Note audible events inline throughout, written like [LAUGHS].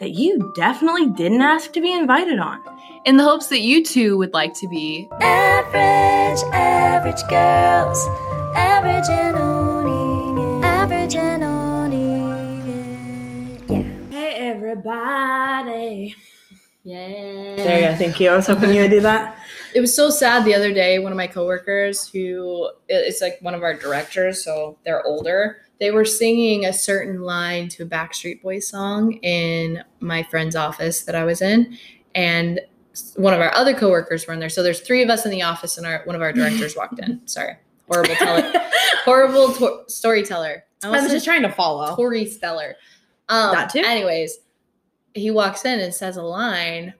that you definitely didn't ask to be invited on. In the hopes that you too would like to be Average, average girls. Average and owning. Average and owning. Yeah. Hey everybody. Yeah. There you go, thank you. I was hoping you would do that. It was so sad the other day. One of my coworkers, who it's like one of our directors, so they're older. They were singing a certain line to a Backstreet Boys song in my friend's office that I was in, and one of our other coworkers were in there. So there's three of us in the office, and our one of our directors walked in. [LAUGHS] Sorry, horrible teller, horrible to- storyteller. I I was just trying to follow. Tori Stellar. Um, That too? Anyways, he walks in and says a line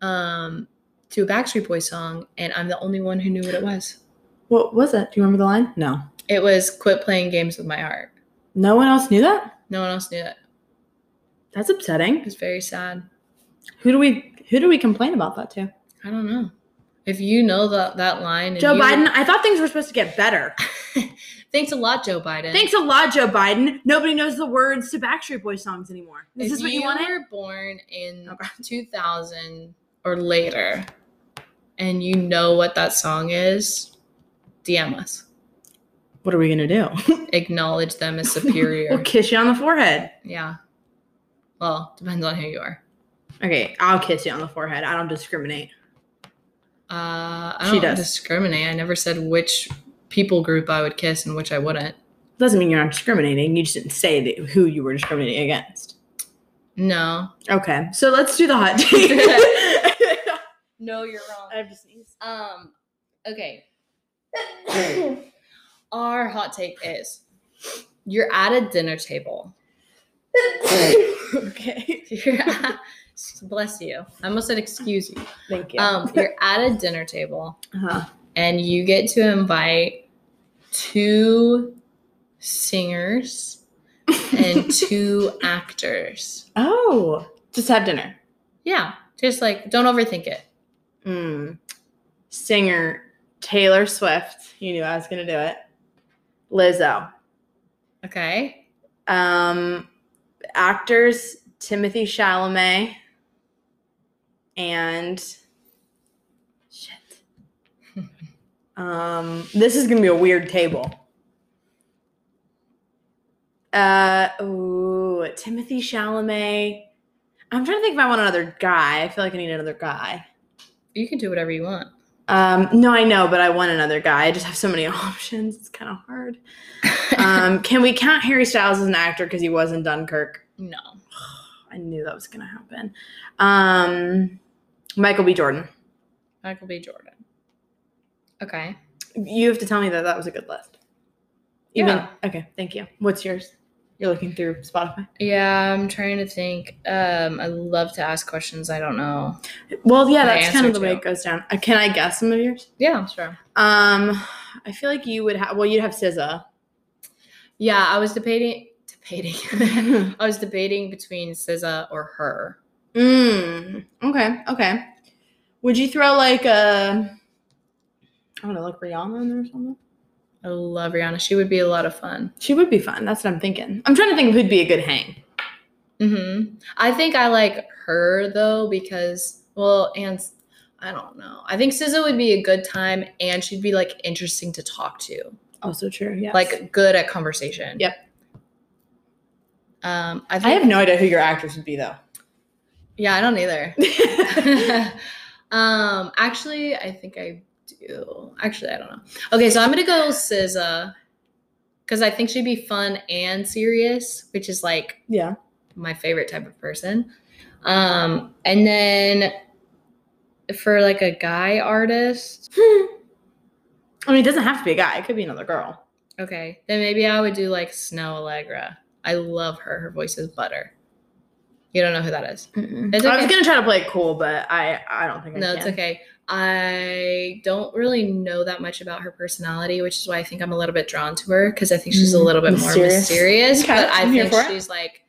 um, to a Backstreet Boys song, and I'm the only one who knew what it was. What was it? Do you remember the line? No. It was "Quit playing games with my heart." No one else knew that? No one else knew that. That's upsetting. It's very sad. Who do we who do we complain about that to? I don't know if you know that that line. and Joe you- Biden, I thought things were supposed to get better. [LAUGHS] Thanks a lot, Joe Biden. Thanks a lot, Joe Biden. Nobody knows the words to Backstreet Boys songs anymore. This is If this what you, you wanted? were born in Okay. 2000 or later, and you know what that song is, DM us. What are we gonna do? [LAUGHS] Acknowledge them as superior. we'll kiss you on the forehead. yeah. Well, depends on who you are. Okay, I'll kiss you on the forehead. I don't discriminate. Uh, I She don't does. discriminate. I never said which people group I would kiss and which I wouldn't. Doesn't mean you're not discriminating. You just didn't say that who you were discriminating against. No. Okay, so let's do the hot take. [LAUGHS] No, you're wrong. I have to sneeze. Um, okay. [COUGHS] Our hot take is you're at a dinner table. [COUGHS] okay, You're at, bless you. I almost said excuse you. thank you. Um, you're at a dinner table uh-huh. and you get to invite two singers and [LAUGHS] two actors. Oh, just have dinner. Yeah, just like don't overthink it. Mm. Singer Taylor Swift. You knew I was gonna do it. Lizzo. Okay. Um, actors Timothée Chalamet and shit. [LAUGHS] um, this is gonna be a weird table. Uh, ooh, Timothée Chalamet. I'm trying to think if I want another guy. I feel like I need another guy. You can do whatever you want. Um, no, I know, but I want another guy. I just have so many [LAUGHS] options. It's kind of hard. [LAUGHS] Um, can we count Harry Styles as an actor because he was in Dunkirk? no. [SIGHS] I knew that was gonna happen. Um, Michael B. Jordan. Michael B. Jordan. Okay. You have to tell me that that was a good list. Even Yeah. okay, thank you. What's yours? You're looking through Spotify. Yeah, I'm trying to think. Um, I love to ask questions I don't know. Well, yeah, that's kind of the way it goes down. Uh, can I guess some of yours? Yeah, sure. Um, I feel like you would have. Well, you'd have SZA. Yeah, I was debating. Debating. [LAUGHS] I was debating between SZA or her. Mm. Okay. Okay. Would you throw like a? I don't know, like Rihanna in there or something. I love Rihanna. She would be a lot of fun. She would be fun. That's what I'm thinking. I'm trying to think of who'd be a good hang. hmm I think I like her though because well, and I don't know. I think SZA would be a good time, and she'd be like interesting to talk to, Also true. Yeah. like good at conversation. Yep. Um, I I have no idea who your actors would be though. yeah, I don't either. [LAUGHS] [LAUGHS] um, actually, I think I do. Actually, I don't know. Okay, so I'm gonna go SZA because I think she'd be fun and serious, which is like yeah. my favorite type of person. Um, and then for like a guy artist, [LAUGHS] I mean, it doesn't have to be a guy. It could be another girl. okay, then maybe I would do like Snoh Aalegra. I love her. Her voice is butter. You don't know who that is. Mm-mm. I was gonna try to play it cool, but I I don't think I No, can. it's okay. I don't really know that much about her personality, which is why I think I'm a little bit drawn to her because I think she's a Mm, little bit mysterious. more mysterious. Okay, but I I'm here think for it. she's like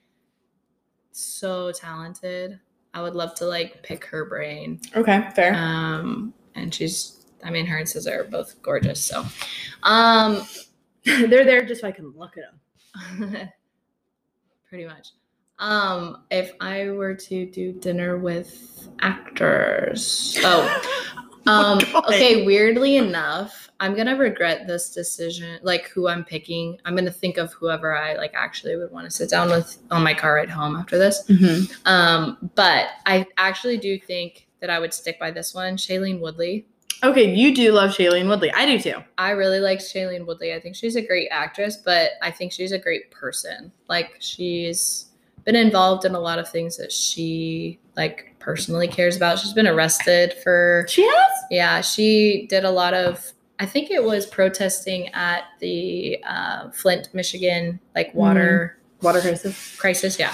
so talented. I would love to like pick her brain. Okay, fair. Um, and she's, I mean, her and SZA are both gorgeous. So, um, [LAUGHS] They're there just so I can look at them. [LAUGHS] pretty much. Um, if I were to do dinner with actors, [LAUGHS] oh, um, God. okay. Weirdly enough, I'm gonna regret this decision. Like who I'm picking, I'm gonna think of whoever I like actually would want to sit down with on my car ride home after this. Mm-hmm. Um, but I actually do think that I would stick by this one, Shailene Woodley. Okay, you do love Shailene Woodley. I do too. I really like Shailene Woodley. I think she's a great actress, but I think she's a great person. Like she's been involved in a lot of things that she like personally cares about. She's been arrested for She has. yeah, she did a lot of I think it was protesting at the uh, Flint, Michigan like water Water crisis. crisis. Yeah.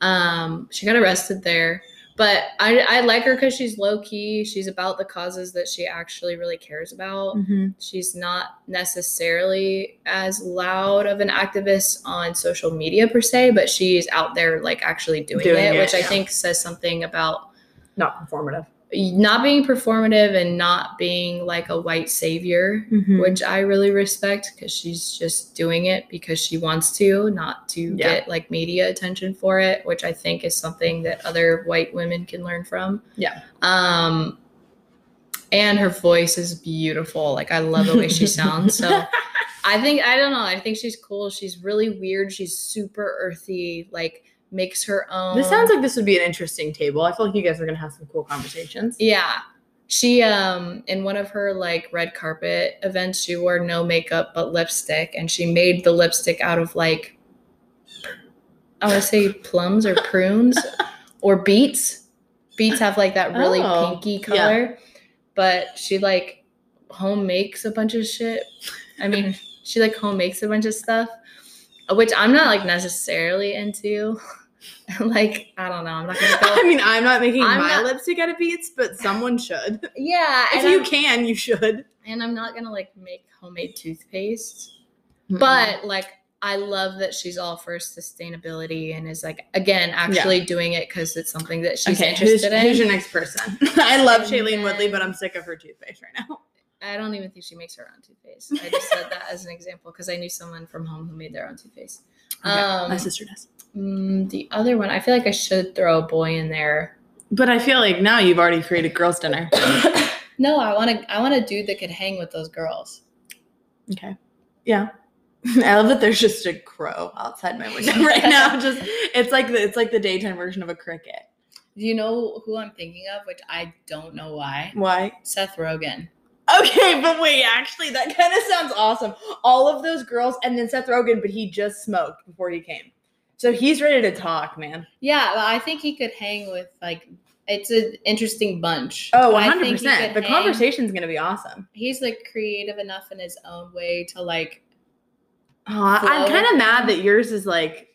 Um, she got arrested there. But I, I like her because she's low key. She's about the causes that she actually really cares about Mm-hmm. she's not necessarily as loud of an activist on social media per se, but she's out there like actually doing, Doing it, it, which I think says something about Not performative. Not being performative and not being like a white savior, Mm-hmm. which I really respect because she's just doing it because she wants to, not to Yeah. get like media attention for it, which I think is something that other white women can learn from. Yeah. Um and her voice is beautiful. Like I love the way she [LAUGHS] sounds. So I think I don't know. I think she's cool. She's really weird. She's super earthy. Like makes her own. This sounds like this would be an interesting table. I feel like you guys are gonna have some cool conversations. yeah. She um in one of her like red carpet events, she wore no makeup but lipstick, and she made the lipstick out of like I want to say plums or prunes [LAUGHS] or beets. Beets have like that really Oh, pinky yeah. color, but she like home makes a bunch of shit. I mean, [LAUGHS] she like home makes a bunch of stuff, which I'm not like necessarily into. [LAUGHS] like I don't know. I'm not gonna [LAUGHS] go. I mean, I'm not making I'm my not- lipstick out of beets, but someone should. yeah, If you I'm- can, you should. and I'm not gonna like make homemade toothpaste. But like I love that she's all for sustainability and is like again actually doing it because it's something that she's okay, who's, interested in. who's your next person? [LAUGHS] I love And Shailene Woodley, but I'm sick of her toothpaste right now. I don't even think she makes her own toothpaste. I just said that as an example because I knew someone from home who made their own toothpaste. Um, my sister does. Mm, the other one, I feel like I should throw a boy in there. But I feel like now you've already created girls' dinner. [COUGHS] no, I want to. I want a dude that could hang with those girls. Okay. Yeah. [LAUGHS] I love that there's just a crow outside my window [LAUGHS] right now. Just it's like the it's like the daytime version of a cricket. Do you know who I'm thinking of? Which I don't know why. Why? Seth Rogen. Okay, but wait, actually, that kind of sounds awesome. All of those girls, and then Seth Rogen, but he just smoked before he came, so he's ready to talk, man. Yeah, well, I think he could hang with like. It's an interesting bunch. Oh, I 100 think he percent. The hang- conversation's gonna be awesome. He's like creative enough in his own way to like. Aw, I'm kind of mad that yours is like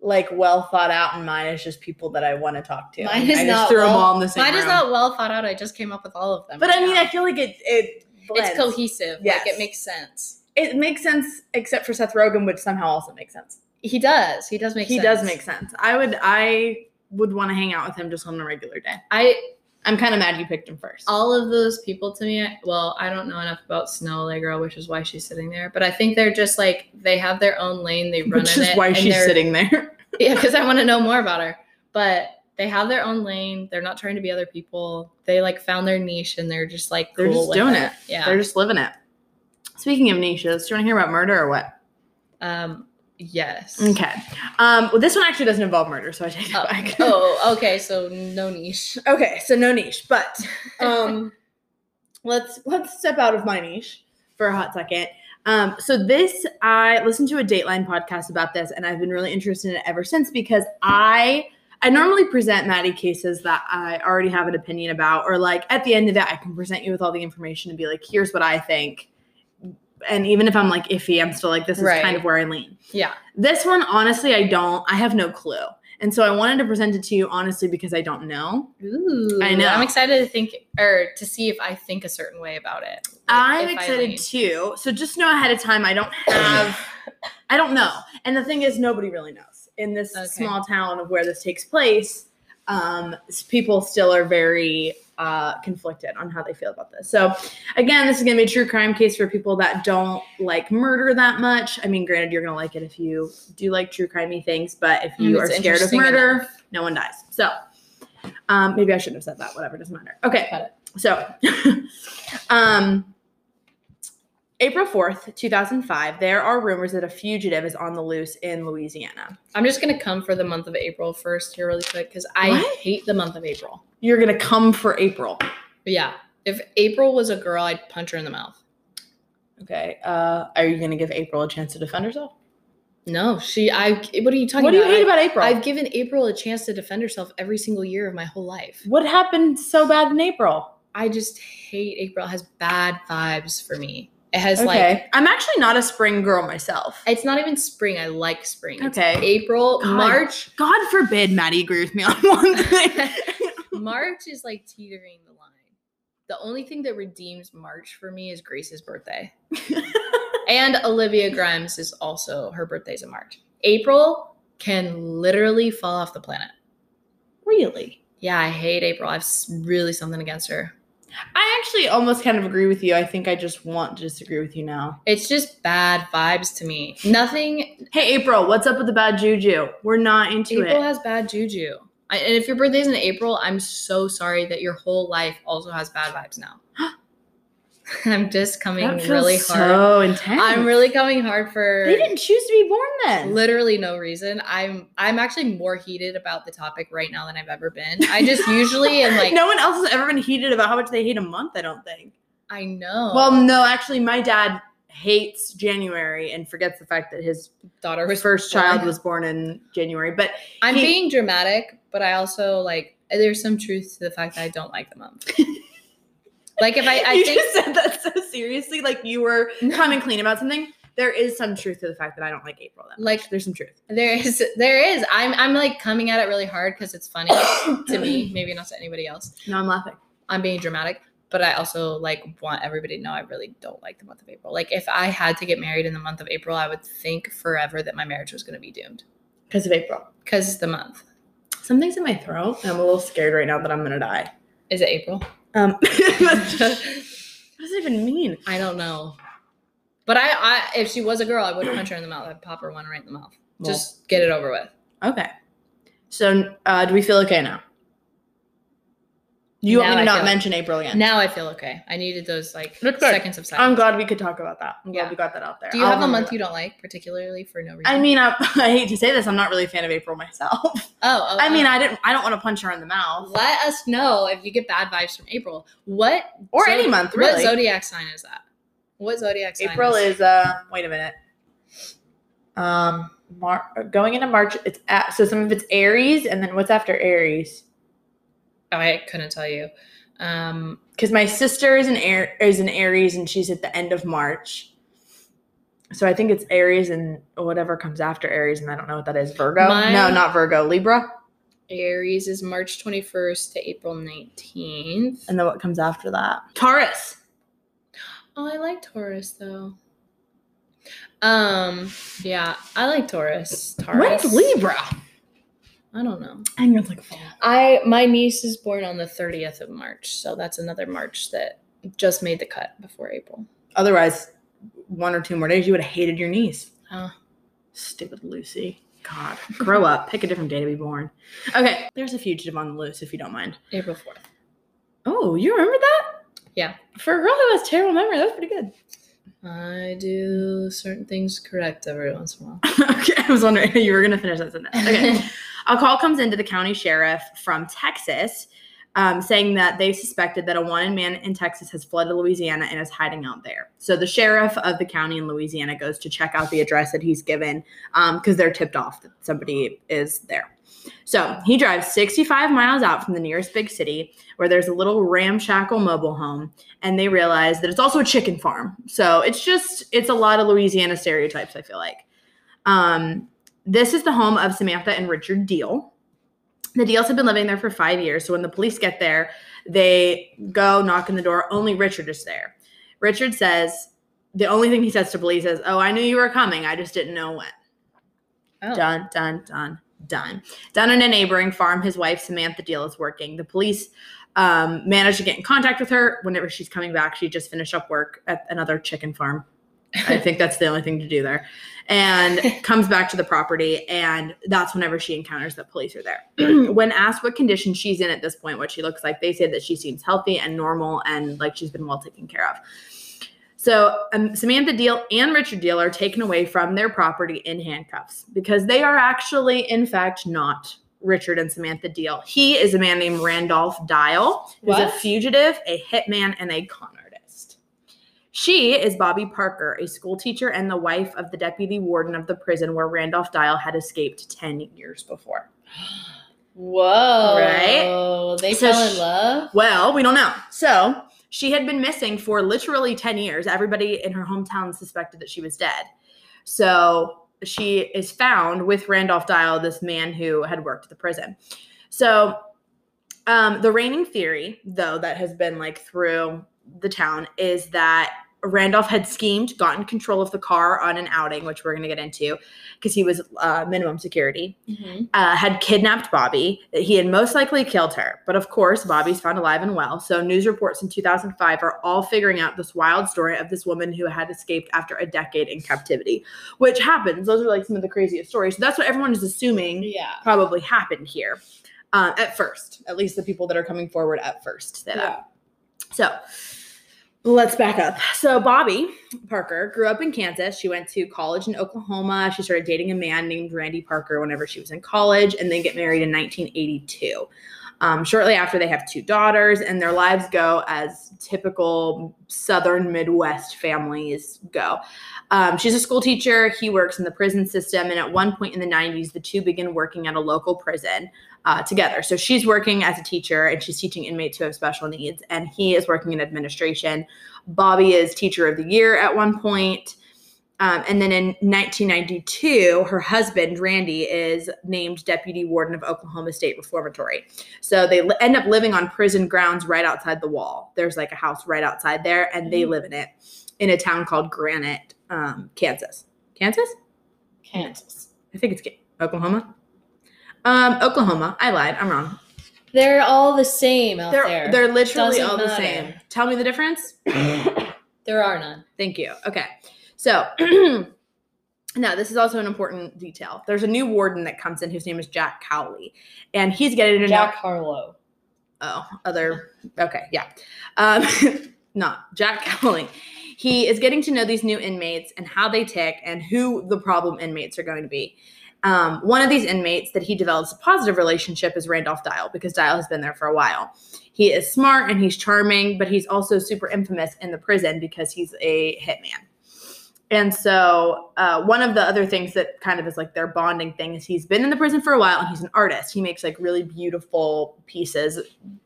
like well thought out, and mine is just people that I want to talk to. Mine I is just not threw them well- all in the same Mine is not well thought out. I just came up with all of them. But right I mean, now. I feel like it it blends. it's cohesive. Yes. Like it makes sense. It makes sense, except for Seth Rogen, which somehow also makes sense. He does. He does make. he sense. does make sense. I would I would want to hang out with him just on a regular day. I I'm kind of mad you picked him first. all of those people to me. Well, I don't know enough about Snoh Aalegra, which is why she's sitting there. But I think they're just like they have their own lane. They run which in is it. why she's sitting there. [LAUGHS] Yeah, because I want to know more about her. But they have their own lane. They're not trying to be other people. They like found their niche and they're just like They're cool just doing it. Yeah. They're just living it. Speaking of niches, do you want to hear about murder or what? um. Yes. Okay. Um, well, this one actually doesn't involve murder, so I take it Oh, back. oh, [LAUGHS] okay. So no niche. Okay, so no niche, but [LAUGHS] um, let's let's step out of my niche for a hot second. Um, so this I listened to a Dateline podcast about this, and I've been really interested in it ever since because I I normally present Maddie cases that I already have an opinion about, or like at the end of it, I can present you with all the information and be like, here's what I think. And even if I'm like iffy, I'm still like, this is Right. kind of where I lean. Yeah. This one, honestly, I don't. I have no clue. And so I wanted to present it to you honestly because I don't know. Ooh, I know. I'm excited to think or to see if I think a certain way about it. Like, I'm excited too. So just know ahead of time I don't have [LAUGHS] I don't know. And the thing is nobody really knows. In this Okay. small town of where this takes place, um people still are very uh conflicted on how they feel about this. So again, this is going to be a true crime case for people that don't like murder that much. I mean, granted you're going to like it if you do like true crimey things, but if you Mm, are scared of murder, enough. no one dies. So um maybe I shouldn't have said that. Whatever, doesn't matter. Okay. So, [LAUGHS] um, April 4th, 2005, there are rumors that a fugitive is on the loose in Louisiana. I'm just gonna come for the month of April first here really quick because I What? hate the month of April. You're going to come for April. But yeah, if April was a girl, I'd punch her in the mouth. Okay. Uh, are you going to give April a chance to defend herself? No, she. I. What are you talking What do you about? hate I- about April? I've given April a chance to defend herself every single year of my whole life. what happened so bad in April? I just hate April. It has bad vibes for me. It has Okay. like I'm actually not a spring girl myself. it's not even spring. I like spring. It's Okay. April, God. March. God forbid Maddie agree with me on one thing. [LAUGHS] March is like teetering the line. The only thing that redeems March for me is Grace's birthday. [LAUGHS] and Olivia Grimes is also her birthday's in March. April can literally fall off the planet. really? Yeah, I hate April. I have really something against her. I actually almost kind of agree with you. I think I just want to disagree with you now. It's just bad vibes to me. Nothing. Hey, April, what's up with the bad juju? We're not into April it. has bad juju. I, and if your birthday's in April, I'm so sorry that your whole life also has bad vibes now. [GASPS] [GASPS] [LAUGHS] I'm just coming That feels really hard. so intense. I'm really coming hard for They didn't choose to be born then. literally no reason. I'm I'm actually more heated about the topic right now than I've ever been. I just usually am [LAUGHS] like no one else has ever been heated about how much they hate a month. I don't think. I know. Well, no, actually, my dad hates January and forgets the fact that his daughter was first born. child was born in January. But I'm he- being dramatic, but I also like there's some truth to the fact that I don't like the month. [LAUGHS] like if I, [LAUGHS] I you think just said that so seriously, like you were [LAUGHS] coming clean about something. There is some truth to the fact that I don't like April. That much. Like- there's some truth. there is there is. I'm I'm like coming at it really hard because it's funny to me, [COUGHS] maybe not to anybody else. No, I'm laughing. I'm being dramatic, but I also like want everybody to know I really don't like the month of April. Like if I had to get married in the month of April, I would think forever that my marriage was going to be doomed Because of April. because the month. Something's in my throat, and I'm a little scared right now that I'm gonna die. Is it April? Um, [LAUGHS] what does it even mean? I don't know. But I, I, if she was a girl, I would punch her in the mouth. I'd pop her one right in the mouth. Well- Just get it over with. Okay. So, uh, do we feel okay now? You want Now me to I not feel- mention April again? Now I feel okay. I needed those like That's good. seconds of silence. I'm glad we could talk about that. I'm glad Yeah. we got that out there. Do you I'll have a remember month that. you don't like particularly for no reason? I mean, I, [LAUGHS] I hate to say this. I'm not really a fan of April myself. oh, oh I mean, oh. I didn't. I don't want to punch her in the mouth let us know if you get bad vibes from April. What or zo- any month What really. zodiac sign is that? What zodiac sign? April is. Uh, wait a minute. Um, Mar- going into March. It's at, so some of it's Aries, and then what's after Aries? I couldn't tell you. Um, Because my sister is an Air is an Aries, and she's at the end of March. So I think it's Aries and whatever comes after Aries, and I don't know what that is. Virgo? Mine- no, not Virgo. Libra. Aries is March 21st to April 19th. And then what comes after that? Taurus. Oh, I like Taurus though. Um, yeah, I like Taurus. Taurus. When's Libra? I don't know. I think it's like fall. I my niece is born on the 30th of March, so that's another March that just made the cut before April. Otherwise, one or two more days, you would have hated your niece. Oh. Stupid Lucy. God, grow up. Pick a different day to be born. Okay, there's a fugitive on the loose, if you don't mind. April 4th. Oh, you remember that? Yeah. For a girl who has terrible memory, that was pretty good. I do certain things correct every once in a while. [LAUGHS] okay, I was wondering you were gonna finish that sentence. Okay. [LAUGHS] a call comes into the county sheriff from Texas um, saying that they suspected that a wanted man in Texas has fled to Louisiana and is hiding out there. So the sheriff of the county in Louisiana goes to check out the address that he's given because they're tipped off that somebody is there. So he drives 65 miles out from the nearest big city where there's a little ramshackle mobile home and they realize that it's also a chicken farm. So it's just, it's a lot of Louisiana stereotypes, I feel like. Um, this is the home of Samantha and Richard Deal. The Deals have been living there for five years. So when the police get there, they go knock on the door. Only Richard is there. Richard says, the only thing he says to police is, Oh, I knew you were coming. I just didn't know when. Oh. Done, done, done, done. Down in a neighboring farm, his wife, Samantha Deal, is working. The police um, managed to get in contact with her whenever she's coming back. She just finished up work at another chicken farm. I think that's the only thing to do there. And [LAUGHS] comes back to the property, and that's whenever she encounters the police are there. [CLEARS THROAT] when asked what condition she's in at this point, what she looks like, they say that she seems healthy and normal and like she's been well taken care of. So um, Samantha Deal and Richard Deal are taken away from their property in handcuffs because they are actually, in fact, not Richard and Samantha Deal. He is a man named Randolph Dial, who's a fugitive, a hitman, and a con artist. She is Bobbi Parker, a school teacher and the wife of the deputy warden of the prison where Randolph Dial had escaped 10 years before. Whoa. Right? They So fell in love. Well, we don't know. So she had been missing for literally 10 years. Everybody in her hometown suspected that she was dead. So she is found with Randolph Dial, this man who had worked at the prison. So um, the reigning theory, though, that has been like through the town is that Randolph had schemed, gotten control of the car on an outing, which we're going to get into because he was uh, minimum security uh, had kidnapped Bobbi, that he had most likely killed her. But of course, Bobbi's found alive and well. So news reports in 2005 are all figuring out this wild story of this woman who had escaped after a decade in captivity, which happens. Those are like some of the craziest stories. So that's what everyone is assuming Yeah. probably happened here um, at first. At least the people that are coming forward at first that. So let's back up. So Bobbi Parker grew up in Kansas. She went to college in Oklahoma. She started dating a man named Randy Parker whenever she was in college and then get married in 1982. Um, shortly after, they have two daughters, and their lives go as typical Southern Midwest families go. Um, she's a school teacher. He works in the prison system. And at one point in the 90s, the two begin working at a local prison uh, together. So she's working as a teacher and she's teaching inmates who have special needs, and he is working in administration. Bobbi is teacher of the year at one point. Um, and then in 1992, her husband, Randy, is named deputy warden of Oklahoma State Reformatory. So they li- end up living on prison grounds right outside the wall. There's like a house right outside there, and they live in it in a town called Granite, um, Kansas. Kansas? Kansas. I think it's Oklahoma. Um, Oklahoma. I lied. I'm wrong. They're all the same out They're there. they're literally Doesn't all the matter. same. Tell me the difference. [COUGHS] there are none. Thank you. Okay. So [CLEARS THROAT] now this is also an important detail. There's a new warden that comes in whose name is Jack Cowley, and he's getting to Jack. Harlow. Oh, other. Okay, yeah. Um, [LAUGHS] not Jack Cowley. He is getting to know these new inmates and how they tick and who the problem inmates are going to be. Um, one of these inmates that he develops a positive relationship is Randolph Dial because Dial has been there for a while. He is smart and he's charming, but he's also super infamous in the prison because he's a hitman. And so, uh, one of the other things that kind of is like their bonding thing is he's been in the prison for a while and he's an artist. He makes like really beautiful pieces.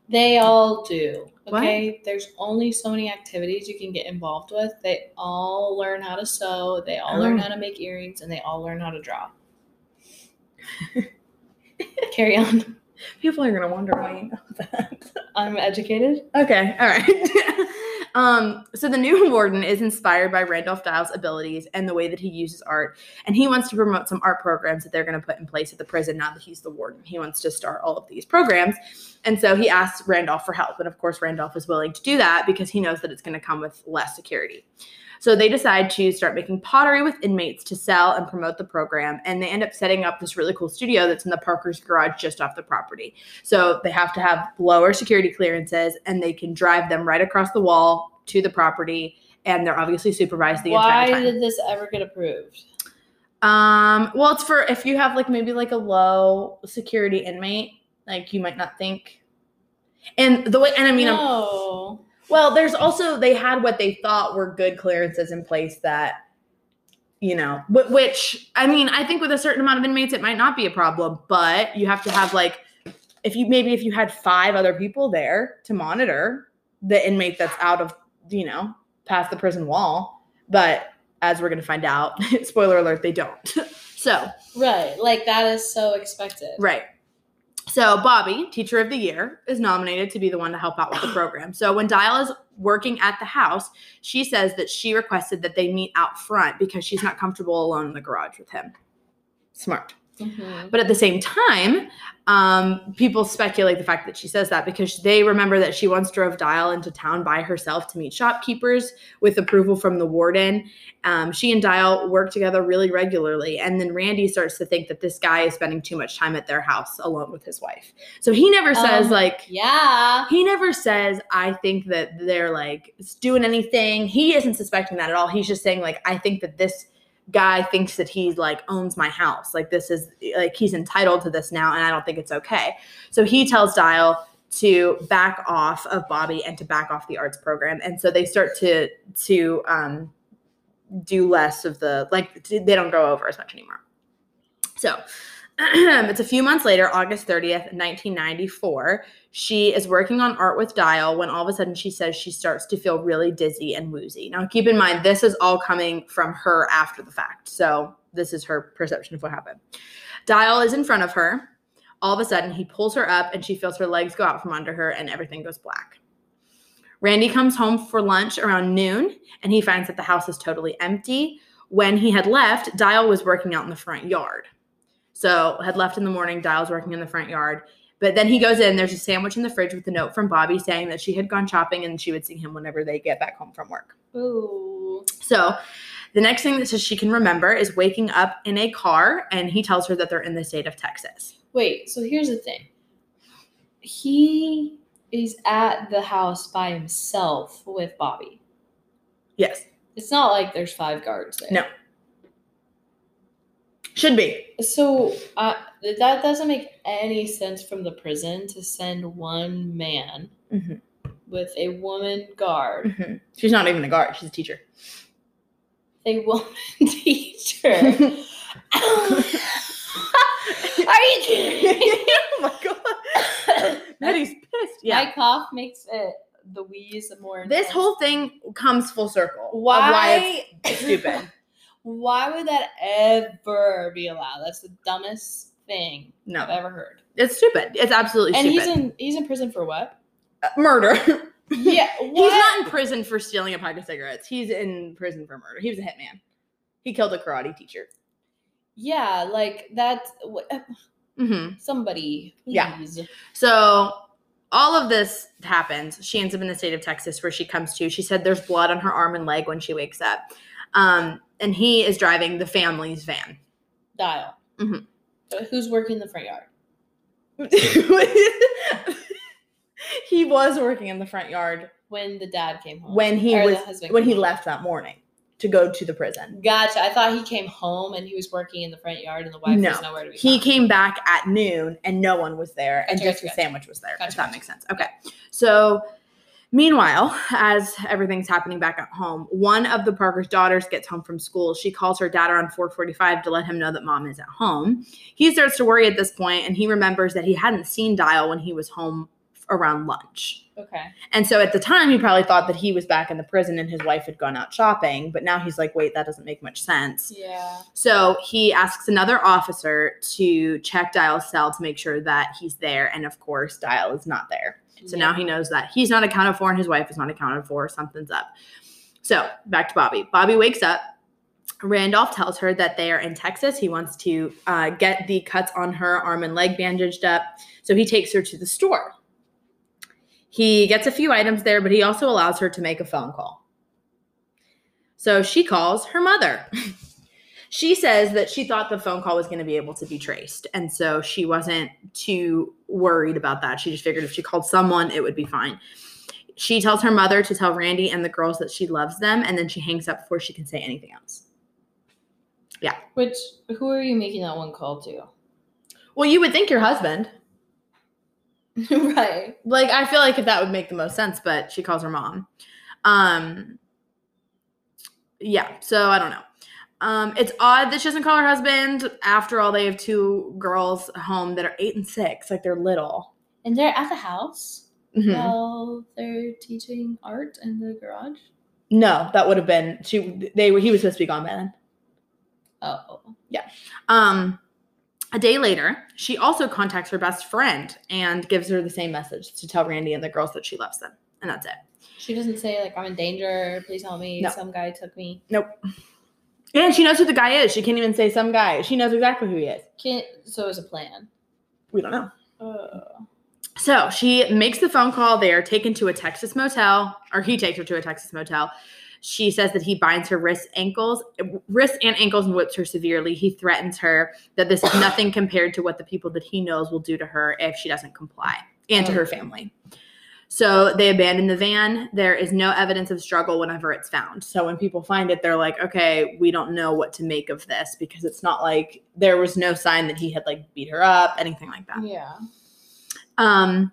They all do. What? Okay. There's only so many activities you can get involved with. They all learn how to sew. They all learn Oh. how to make earrings, and they all learn how to draw. [LAUGHS] Carry on. People are gonna wonder why you know that. I'm educated. Okay, all right. [LAUGHS] um, so the new warden is inspired by Randolph Dial's abilities and the way that he uses art, and he wants to promote some art programs that they're going to put in place at the prison now that he's the warden. He wants to start all of these programs, and so he asks Randolph for help, and of course Randolph is willing to do that because he knows that it's going to come with less security. So they decide to start making pottery with inmates to sell and promote the program. And they end up setting up this really cool studio that's in the Parker's garage just off the property. So they have to have lower security clearances and they can drive them right across the wall to the property. And they're obviously supervised the Why entire time. Why did this ever get approved? um, well, it's for if you have like maybe like a low security inmate, like you might not think. And the way, and I mean, I'm- no. Well, there's also they had what they thought were good clearances in place that, you know, which I mean, I think with a certain amount of inmates, it might not be a problem, but you have to have like, if you maybe if you had five other people there to monitor the inmate that's out of, you know, past the prison wall, but as we're going to find out, [LAUGHS] spoiler alert, they don't. [LAUGHS] So, Right. Like that is so expected. right. So, Bobbi, teacher of the year, is nominated to be the one to help out with the [COUGHS] program. So, when Dial is working at the house, she says that she requested that they meet out front because she's not comfortable alone in the garage with him. Smart. Mhm. But at the same time, um, people speculate the fact that she says that because they remember that she once drove Dial into town by herself to meet shopkeepers with approval from the warden. Um, she and Dial work together really regularly. And then Randy starts to think that this guy is spending too much time at their house alone with his wife. So he never says, Um, like, Yeah. he never says, I think that they're like doing anything. He isn't suspecting that at all. He's just saying, like, I think that this guy thinks that he like owns my house. Like, this is like he's entitled to this now, and I don't think it's okay. So he tells Dial to back off of Bobbi and to back off the arts program. And so they start to to um do less of the like they don't go over as much anymore. So [CLEARS THROAT] it's a few months later, August 30th, 1994. She is working on art with Dial when all of a sudden she says she starts to feel really dizzy and woozy. Now, keep in mind, this is all coming from her after the fact. So, this is her perception of what happened. Dial is in front of her. All of a sudden, he pulls her up and she feels her legs go out from under her and everything goes black. Randy comes home for lunch around noon and he finds that the house is totally empty. When he had left, Dial was working out in the front yard. So had left in the morning. Dial's working in the front yard. But then he goes in. There's a sandwich in the fridge with a note from Bobbi saying that she had gone shopping and she would see him whenever they get back home from work. Ooh. So the next thing that says she can remember is waking up in a car, and he tells her that they're in the state of Texas. Wait, so here's the thing. He is at the house by himself with Bobbi. Yes, It's not like there's five guards there. No. Should be. So uh, that doesn't make any sense from the prison to send one man Mhm. with a woman guard, Mhm. She's not even a guard; she's a teacher. a woman [LAUGHS] teacher. [LAUGHS] Are you kidding? [LAUGHS] oh my god, Maddie's pissed. Yeah, My cough makes it the wheeze more. this whole thing comes full circle. of why it's stupid? Why would that ever be allowed? That's the dumbest thing No, I've ever heard. it's stupid. It's absolutely And stupid. And he's in he's in prison for what? Uh, murder. [LAUGHS] Yeah, what? He's not in prison for stealing a pack of cigarettes. He's in prison for murder. He was a hitman. He killed a karate teacher. Yeah, like that's what, hmm somebody. Yeah. So all of this happens. She ends up in the state of Texas where she comes to. She said there's blood on her arm and leg when she wakes up. Um, and he is driving the family's van. Dial. Mhm. So who's working the front yard? [LAUGHS] he was working in the front yard When the dad came home. when he was when he home. left that morning to go to the prison. Gotcha. I thought he came home and he was working in the front yard and the wife No. was nowhere to be He found. came back at noon and no one was there and just gotcha, the gotcha. sandwich was there. Gotcha, if that gotcha. makes sense. Okay. So meanwhile, as everything's happening back at home, one of the Parker's daughters gets home from school. She calls her dad around 445 to let him know that mom is at home. He starts to worry at this point and he remembers that he hadn't seen Dial when he was home around lunch. Okay. And so at the time, he probably thought that he was back in the prison and his wife had gone out shopping. But now he's like, wait, that doesn't make much sense. Yeah. So he asks another officer to check Dial's cell to make sure that he's there. And of course, Dial is not there. So now he knows that he's not accounted for and his wife is not accounted for. Something's up. So back to Bobbi. Bobbi wakes up. Randolph tells her that they are in Texas. He wants to uh, get the cuts on her arm and leg bandaged up. So he takes her to the store. He gets a few items there, but he also allows her to make a phone call. So she calls her mother. [LAUGHS] she says that she thought the phone call was going to be able to be traced. And so she wasn't too worried about that. She just figured if she called someone, it would be fine. She tells her mother to tell Randy and the girls that she loves them, and then she hangs up before she can say anything else. Yeah. Which who are you making that one call to? Well, you would think your husband. [LAUGHS] right. Like, I feel like if that would make the most sense, but she calls her mom. Um, yeah, so I don't know. Um, it's odd that she doesn't call her husband. After all, they have two girls home that are eight and six, like they're little. And they're at the house Mhm. while they're teaching art in the garage. No, that would have been she. They were. He was supposed to be gone by then. Oh. Yeah. Um, a day later, she also contacts her best friend and gives her the same message to tell Randy and the girls that she loves them. And that's it. She doesn't say like I'm in danger. Please help me. Some guy took me. Nope. And she knows who the guy is. She can't even say some guy. She knows exactly who he is. Can't. So it was a plan. We don't know. Uh, So she makes the phone call. They are taken to a Texas motel, or he takes her to a Texas motel. She says that he binds her wrists, ankles, wrists and ankles, and whips her severely. He threatens her that this is nothing compared to what the people that he knows will do to her if she doesn't comply, and to her family. So they abandon the van. There is no evidence of struggle whenever it's found. So when people find it, they're like, okay, we don't know what to make of this because it's not like there was no sign that he had like beat her up, anything like that. yeah. Um,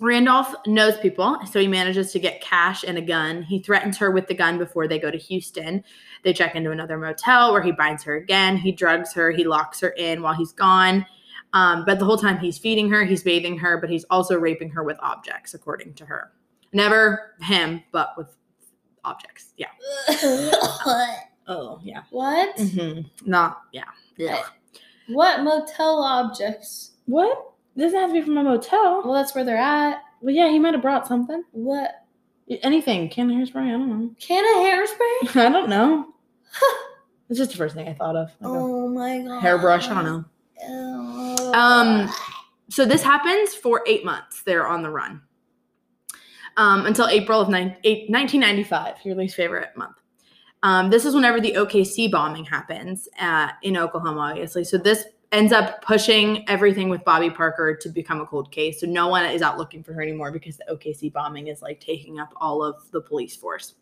Randolph knows people, so he manages to get cash and a gun. He threatens her with the gun before they go to Houston. They check into another motel where he binds her again. He drugs her. He locks her in while he's gone. Um, but the whole time he's feeding her, he's bathing her, but he's also raping her with objects, according to her. Never him, but with objects. Yeah. What? [LAUGHS] Oh, yeah. what? Mm-hmm. Not, yeah. Yeah. What motel objects? What? Doesn't have to be from a motel. Well, that's where they're at. Well, yeah, he might have brought something. What? Anything. Can of hairspray? I don't know. Can of hairspray? [LAUGHS] I don't know. [LAUGHS] It's just the first thing I thought of. Like Oh my god. hairbrush. I don't know. Um, so this happens for eight months. They're on the run um, until April of eight, 1995, your least favorite month. Um, this is whenever the OKC bombing happens uh, in Oklahoma, obviously. So this ends up pushing everything with Bobbi Parker to become a cold case. So no one is out looking for her anymore because the OKC bombing is like taking up all of the police force.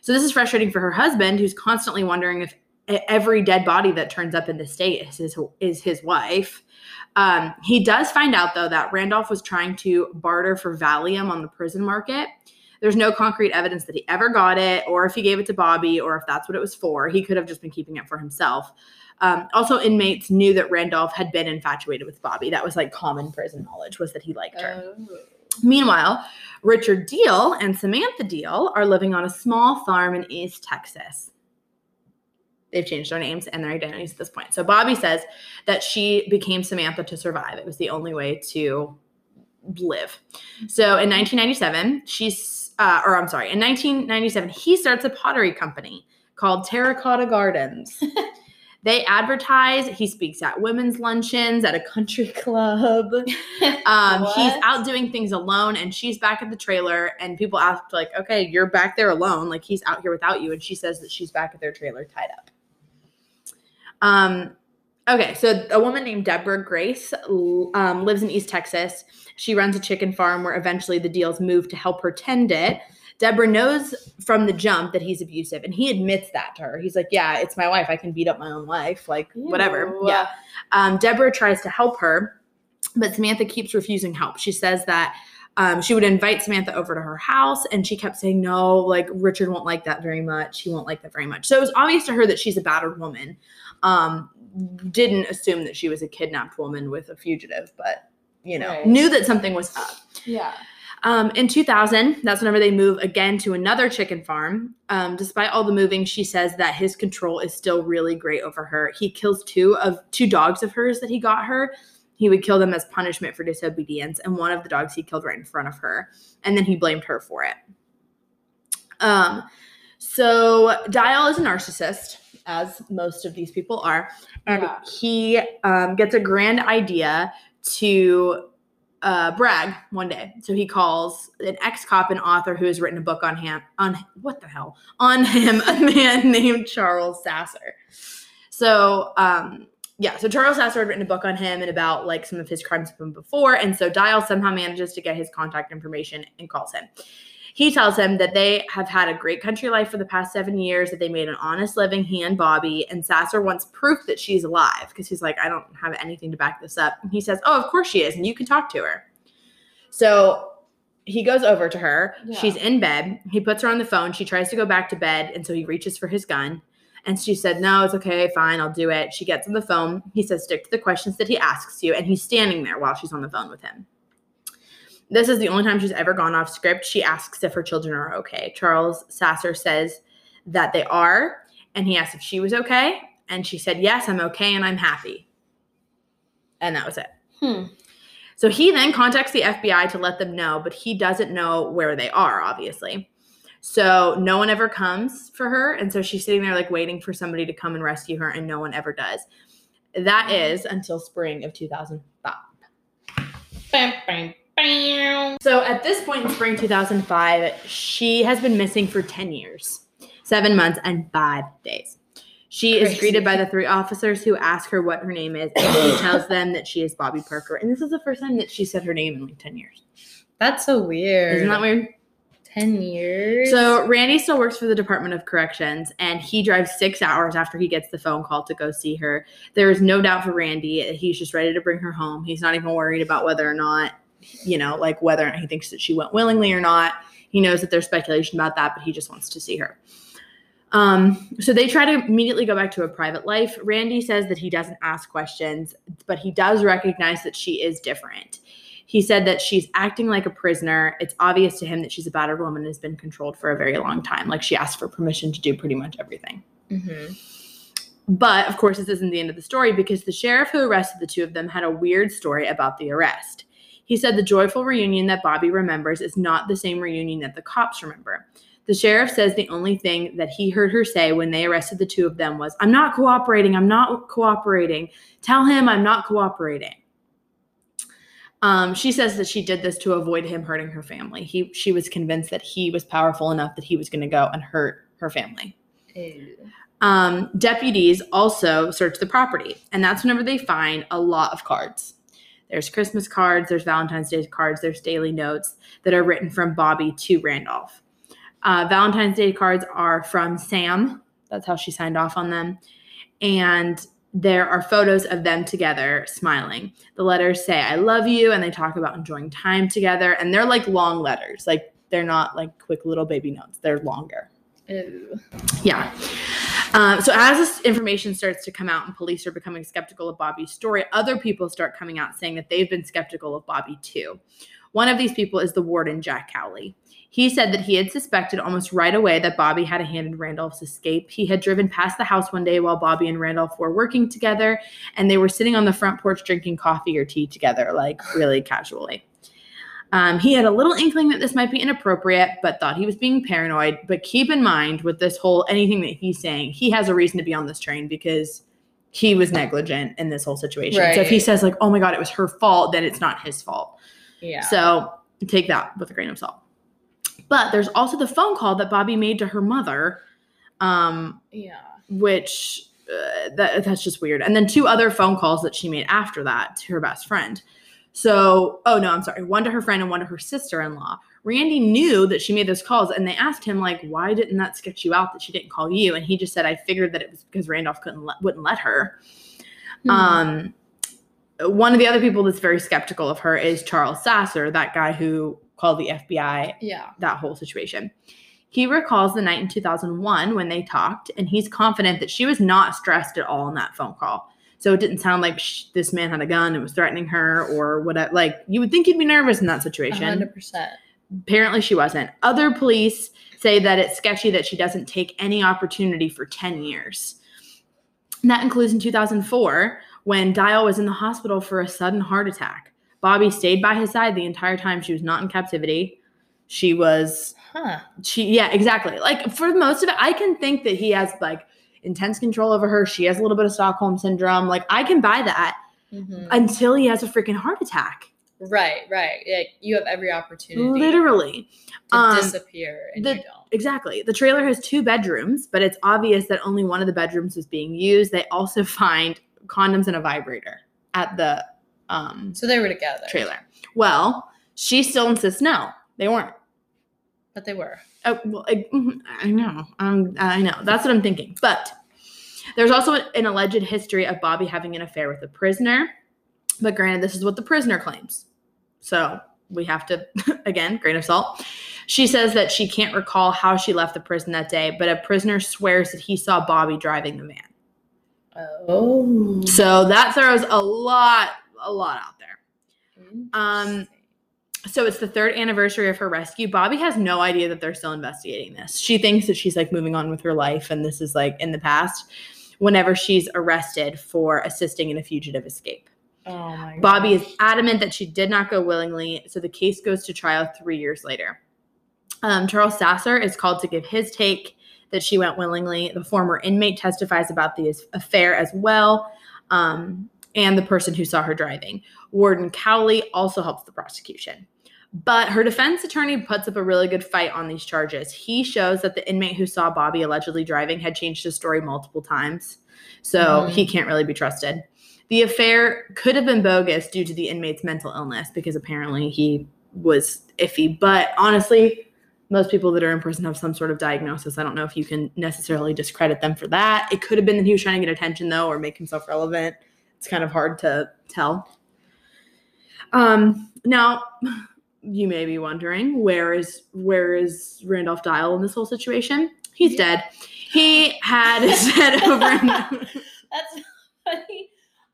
So this is frustrating for her husband, who's constantly wondering if every dead body that turns up in the state is his, is his wife. Um, he does find out though that Randolph was trying to barter for Valium on the prison market. There's no concrete evidence that he ever got it, or if he gave it to Bobbi, or if that's what it was for. He could have just been keeping it for himself. Um, also, inmates knew that Randolph had been infatuated with Bobbi. That was like common prison knowledge was that he liked her. Oh. Meanwhile, Richard Deal and Samantha Deal are living on a small farm in East Texas. They've changed their names and their identities at this point. So Bobbi says that she became Samantha to survive. It was the only way to live. So in 1997, she's, uh, or I'm sorry, in 1997, he starts a pottery company called Terracotta Gardens. [LAUGHS] they advertise. He speaks at women's luncheons at a country [LAUGHS] club. [LAUGHS] Um, he's out doing things alone, and she's back at the trailer. And people ask, like, "Okay, you're back there alone. Like he's out here without you." And she says that she's back at their trailer, tied up. Um, okay, so a woman named Deborah Grace um, lives in East Texas. She runs a chicken farm where eventually the deals move to help her tend it. Deborah knows from the jump that he's abusive, and he admits that to her. He's like, "Yeah, it's my wife. I can beat up my own wife. Like whatever." Yeah. Um, Deborah tries to help her, but Samantha keeps refusing help. She says that um, she would invite Samantha over to her house, and she kept saying, No, like Richard won't like that very much. He won't like that very much. So it was obvious to her that she's a battered woman. Um, didn't assume that she was a kidnapped woman with a fugitive, but you know, Right. knew that something was up. Yeah. Um, in 2000, that's whenever they move again to another chicken farm. Um, despite all the moving, she says that his control is still really great over her. He kills two of two dogs of hers that he got her. He would kill them as punishment for disobedience, and one of the dogs he killed right in front of her, and then he blamed her for it. Um, so Dial is a narcissist, as most of these people are, and Yeah. he um, gets a grand idea to uh, brag one day. So he calls an ex-cop and author who has written a book on him on what the hell on him, a man [LAUGHS] named Charles Sasser. So um, yeah, so Charles Sasser had written a book on him and about like some of his crimes from before, and so Dial somehow manages to get his contact information and calls him. He tells him that they have had a great country life for the past seven years, that they made an honest living, he and Bobbi, and Sasser wants proof that she's alive because he's like, I don't have anything to back this up. And he says, Oh, of course she is, and you can talk to her. So he goes over to her. Yeah. She's in bed. He puts her on the phone. She tries to go back to bed, and so he reaches for his gun. And she said, No, it's okay, fine, I'll do it. She gets on the phone. He says, Stick to the questions that he asks you. And he's standing there while she's on the phone with him. This is the only time she's ever gone off script. She asks if her children are okay. Charles Sasser says that they are, and he asks if she was okay. And she said, Yes, I'm okay and I'm happy. And that was it. Hmm. So he then contacts the FBI to let them know, but he doesn't know where they are, obviously. So no one ever comes for her. And so she's sitting there, like, waiting for somebody to come and rescue her, and no one ever does. That is until spring of 2005. Bam, bam, bam. So at this point in spring 2005, she has been missing for 10 years, seven months, and five days. She is greeted by the three officers who ask her what her name is, and she tells them that she is Bobbi Parker. And this is the first time that she said her name in like 10 years. That's so weird. Isn't that weird? 10 years. So Randy still works for the Department of Corrections, and he drives six hours after he gets the phone call to go see her. There is no doubt for Randy; he's just ready to bring her home. He's not even worried about whether or not, you know, like whether or not he thinks that she went willingly or not. He knows that there's speculation about that, but he just wants to see her. Um, so they try to immediately go back to a private life. Randy says that he doesn't ask questions, but he does recognize that she is different. He said that she's acting like a prisoner. It's obvious to him that she's a battered woman and has been controlled for a very long time. Like she asked for permission to do pretty much everything. Mhm. But of course, this isn't the end of the story because the sheriff who arrested the two of them had a weird story about the arrest. He said the joyful reunion that Bobbi remembers is not the same reunion that the cops remember. The sheriff says the only thing that he heard her say when they arrested the two of them was, I'm not cooperating. I'm not cooperating. Tell him I'm not cooperating. Um, she says that she did this to avoid him hurting her family. He, she was convinced that he was powerful enough that he was going to go and hurt her family. Ew. Um, deputies also search the property, and that's whenever they find a lot of cards. There's Christmas cards, there's Valentine's Day cards, there's daily notes that are written from Bobbi to Randolph. Uh, Valentine's Day cards are from Sam. That's how she signed off on them. And there are photos of them together smiling. The letters say, I love you, and they talk about enjoying time together. And they're like long letters, like they're not like quick little baby notes, they're longer. Ew. Yeah. Um, so as this information starts to come out and police are becoming skeptical of Bobbi's story, other people start coming out saying that they've been skeptical of Bobbi too. One of these people is the warden, Jack Cowley. He said that he had suspected almost right away that Bobbi had a hand in Randolph's escape. He had driven past the house one day while Bobbi and Randolph were working together, and they were sitting on the front porch drinking coffee or tea together, like really casually. Um, he had a little inkling that this might be inappropriate, but thought he was being paranoid. But keep in mind with this whole anything that he's saying, he has a reason to be on this train because he was negligent in this whole situation. So if he says, like, oh my God, it was her fault, then it's not his fault. Yeah. So take that with a grain of salt. But there's also the phone call that Bobbi made to her mother, um, yeah. which uh, that, that's just weird. And then two other phone calls that she made after that to her best friend. So, oh no, I'm sorry, one to her friend and one to her sister-in-law. Randy knew that she made those calls, and they asked him like, "Why didn't that sketch you out that she didn't call you?" And he just said, "I figured that it was because Randolph couldn't let, wouldn't let her." Hmm. Um, one of the other people that's very skeptical of her is Charles Sasser, that guy who called the FBI yeah. that whole situation. He recalls the night in 2001 when they talked, and he's confident that she was not stressed at all in that phone call. So it didn't sound like sh- this man had a gun and was threatening her or whatever. Like you would think you'd be nervous in that situation. 100%. Apparently, she wasn't. Other police say that it's sketchy that she doesn't take any opportunity for 10 years. And that includes in 2004 when Dial was in the hospital for a sudden heart attack. Bobbi stayed by his side the entire time. She was not in captivity. She was Huh. she yeah exactly like for most of it i can think that he has like intense control over her she has a little bit of stockholm syndrome like i can buy that Mhm. until he has a freaking heart attack Right, right. Like you have every opportunity literally to Um, disappear and the- you don't. exactly the trailer has two bedrooms but it's obvious that only one of the bedrooms is being used they also [LAUGHS] find condoms and a vibrator at the um So they were together. trailer well she still insists no they weren't But they were. Oh, well, I, mhm, I know. Um, I know. That's what I'm thinking. But there's also an alleged history of Bobbi having an affair with a prisoner. But granted, this is what the prisoner claims. So we have to, [LAUGHS] again, grain of salt. She says that she can't recall how she left the prison that day, but a prisoner swears that he saw Bobbi driving the van. Oh. So that throws a lot, a lot out there. Um, So it's the third anniversary of her rescue. Bobbi has no idea that they're still investigating this. She thinks that she's like moving on with her life and this is like in the past. whenever she's arrested for assisting in a fugitive escape. Oh my Bobbi gosh. is adamant that she did not go willingly, so the case goes to trial three years later. Um, Charles Sasser is called to give his take that she went willingly. The former inmate testifies about the affair as well, um, and the person who saw her driving. Warden Cowley also helps the prosecution. But her defense attorney puts up a really good fight on these charges. He shows that the inmate who saw Bobbi allegedly driving had changed his story multiple times, so Mhm. he can't really be trusted. The affair could have been bogus due to the inmate's mental illness because apparently he was iffy. But honestly, most people that are in prison have some sort of diagnosis. I don't know if you can necessarily discredit them for that. It could have been that he was trying to get attention though or make himself relevant. It's kind of hard to tell. Um now you may be wondering where is where is Randolph Dial in this whole situation? He's Yeah. dead. He had [LAUGHS] said over and [LAUGHS] That's funny.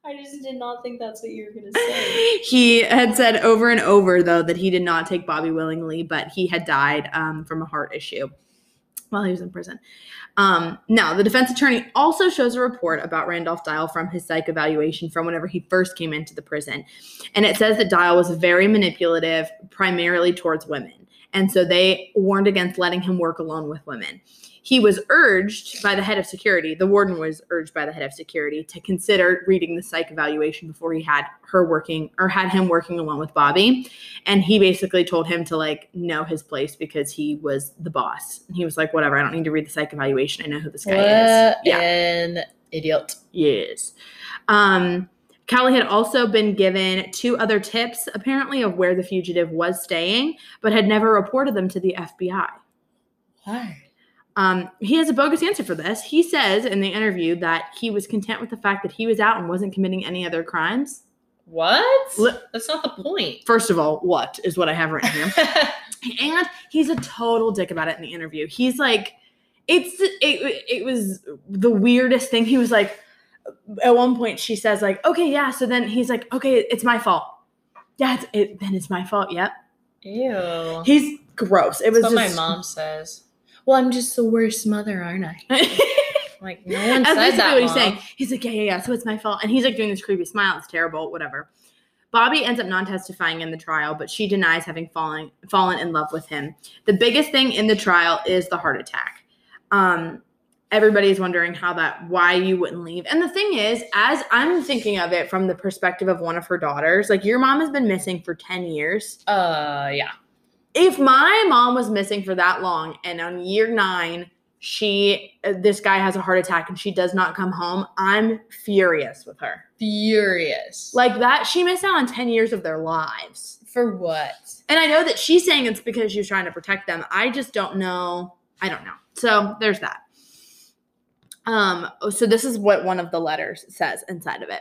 I just did not think that's what you were gonna say. [LAUGHS] he had said over and over though that he did not take Bobbi willingly, but he had died um, from a heart issue while he was in prison. Um, now, the defense attorney also shows a report about Randolph Dial from his psych evaluation from whenever he first came into the prison, and it says that Dial was very manipulative, primarily towards women, and so they warned against letting him work alone with women. He was urged by the head of security, the warden was urged by the head of security to consider reading the psych evaluation before he had her working or had him working alone with Bobbi. And he basically told him to like know his place because he was the boss. And he was like, whatever, I don't need to read the psych evaluation. I know who this guy is. Yeah. an idiot. Yes. Um, Cowley had also been given two other tips, apparently, of where the fugitive was staying, but had never reported them to the FBI. Why? Um, he has a bogus answer for this. He says in the interview that he was content with the fact that he was out and wasn't committing any other crimes. What? That's not the point. First of all, what is what I have written here? [LAUGHS] and he's a total dick about it in the interview. He's like, it's it, it was the weirdest thing. He was like, at one point she says like, okay, yeah. So then he's like, okay, it's my fault. Yeah, it's, it, then it's my fault. Yep. Ew. He's gross. It was That's what just, my mom says. Well, I'm just the worst mother, aren't I? [LAUGHS] Like no one That's said that. what he's saying. He's like, yeah, yeah, yeah. So it's my fault. And he's like doing this creepy smile. It's terrible. Whatever. Bobbi ends up non-testifying in the trial, but she denies having fallen fallen in love with him. The biggest thing in the trial is the heart attack. Um, everybody's wondering how that why you wouldn't leave. And the thing is, as I'm thinking of it from the perspective of one of her daughters, like your mom has been missing for 10 years. Uh, yeah. If my mom was missing for that long and on year 9 she uh, this guy has a heart attack and she does not come home, I'm furious with her. Furious. Like that she missed out on 10 years of their lives. for what? And I know that she's saying it's because she was trying to protect them. I just don't know. I don't know. So there's that. Um, so this is what one of the letters says inside of it.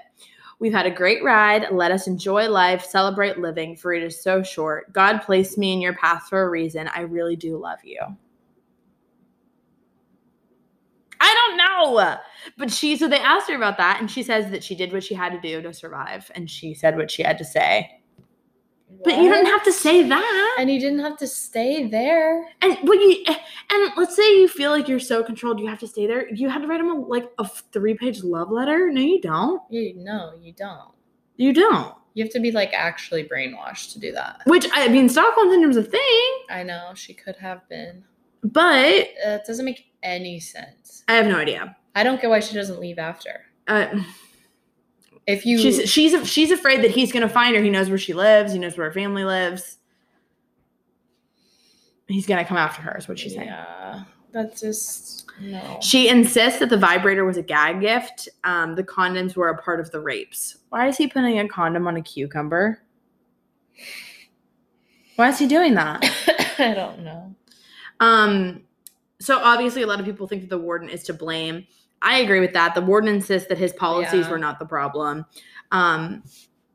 We've had a great ride. Let us enjoy life, celebrate living, for it is so short. God placed me in your path for a reason. I really do love you. I don't know. But she, so they asked her about that, and she says that she did what she had to do to survive, and she said what she had to say. But you didn't have to say that. And you didn't have to stay there. And when you and let's say you feel like you're so controlled, you have to stay there. You had to write him a, like a three page love letter. No, you don't. You no, you don't. You don't. You have to be like actually brainwashed to do that. Which I mean, Stockholm syndrome's a thing, I know she could have been. but Uh, It doesn't make any sense. I have no idea. I don't get why she doesn't leave after. Uh, If you she's she's she's afraid that he's gonna find her. He knows where she lives. He knows where her family lives. He's gonna come after her. Is what she's saying. yeah, that's just no. She insists that the vibrator was a gag gift. Um, the condoms were a part of the rapes. Why is he putting a condom on a cucumber? Why is he doing that? [LAUGHS] I don't know. Um, so obviously, a lot of people think that the warden is to blame. I agree with that. The warden insists that his policies Yeah. were not the problem. Um,